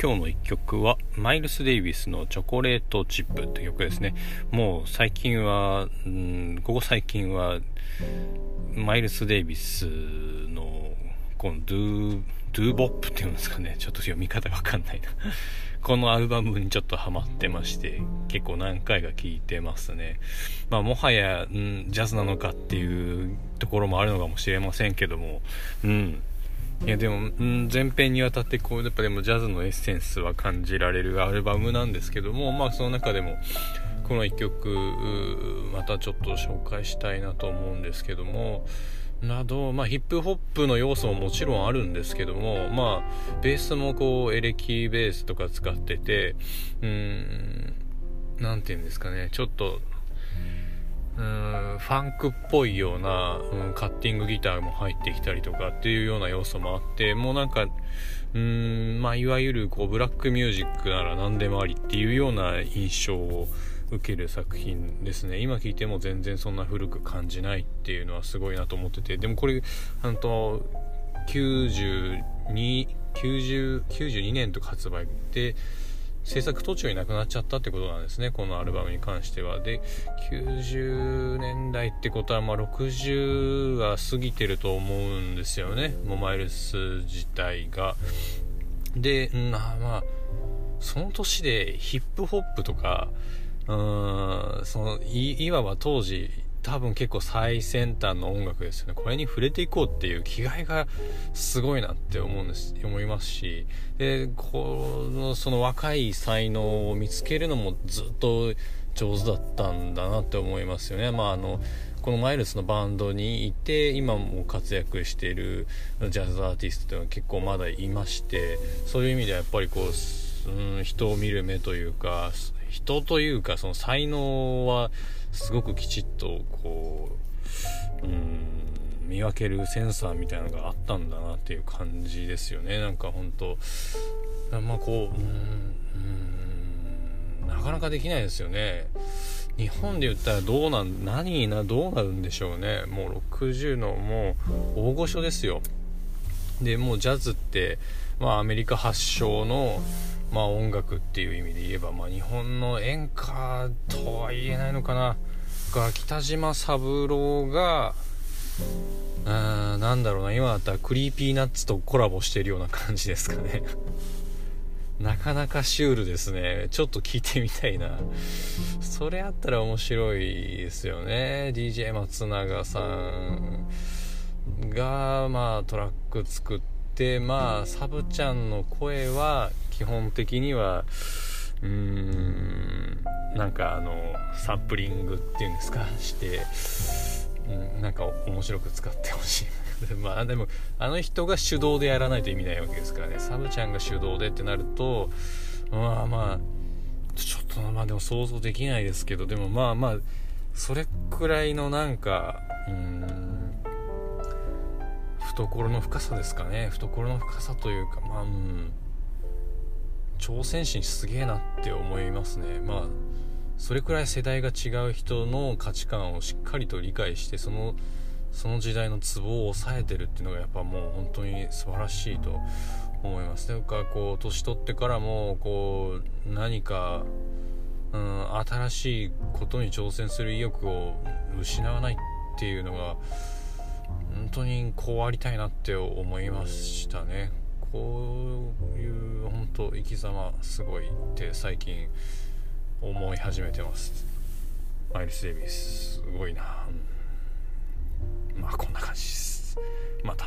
今日の一曲はマイルス・デイビスの「チョコレートチップ」って曲ですね。もう最近はうんここ最近はマイルス・デイビスのこのドゥドゥーボップっていうんですかね。ちょっと読み方わかんないな。このアルバムにちょっとハマってまして結構何回か聴いてますね。まあもはや、うん、ジャズなのかっていうところもあるのかもしれませんけどもうん。いやでも、うん、前編にわたってこうやっぱでもジャズのエッセンスは感じられるアルバムなんですけどもまあその中でもこの1曲またちょっと紹介したいなと思うんですけどもなど、まあ、ヒップホップの要素ももちろんあるんですけども、まあ、ベースもこうエレキベースとか使っててうん何て言うんですかねちょっとうんファンクっぽいような、うん、カッティングギターも入ってきたりとかっていうような要素もあってもうなんかうんまあいわゆるこうブラックミュージックなら何でもありっていうような印象を受ける作品ですね。今聴いても全然そんな古く感じないっていうのはすごいなと思ってて。でもこれあの92 90 92年とか発売で制作途中になくなっちゃったってことなんですね。このアルバムに関しては。で90年代ってことはま60は過ぎてると思うんですよね。モマイルス自体が。でまあその年でヒップホップとかうーんそのいわば当時多分結構最先端の音楽ですよね。これに触れていこうっていう気概がすごいなって思うんです思いますし。でこのその若い才能を見つけるのもずっと上手だったんだなって思いますよね。まああのこのマイルスのバンドにいて今も活躍しているジャズアーティストっていうのは結構まだいましてそういう意味ではやっぱりこう、うん、人を見る目というか人というかその才能はすごくきちっとこううん見分けるセンサーみたいなのがあったんだなっていう感じですよね。なんか本当まあこううんなかなかできないですよね。日本で言ったらどうなん何などうなるんでしょうね。もう60のもう大御所ですよ。でもうジャズってまあアメリカ発祥のまあ音楽っていう意味で言えば、まあ、日本の演歌とは言えないのかな。が北島三郎があなんだろうな今だったら Creepy Nuts とコラボしてるような感じですかね。なかなかシュールですね。ちょっと聞いてみたいな。それあったら面白いですよね。DJ 松永さんがまあトラック作ってでまあサブちゃんの声は基本的にはうーんなんかあのサンプリングっていうんですか？して、うん、なんか面白く使ってほしい。まあでもあの人が手動でやらないと意味ないわけですからね。サブちゃんが手動でってなるとまあまあちょっとまあでも想像できないですけどでもまあまあそれくらいのなんかうん懐の深さですかね。懐の深さというかまあうん。挑戦心すげえなって思いますね。まあそれくらい世代が違う人の価値観をしっかりと理解してそのその時代のツボを抑えてるっていうのがやっぱもう本当に素晴らしいと思います。というかこう年取ってからもこう何か、うん、新しいことに挑戦する意欲を失わないっていうのが本当にこうありたいなって思いましたね。こういう本当生き様すごいって最近思い始めてます。マイルス・デイビスすごいな、まあこんな感じです。また。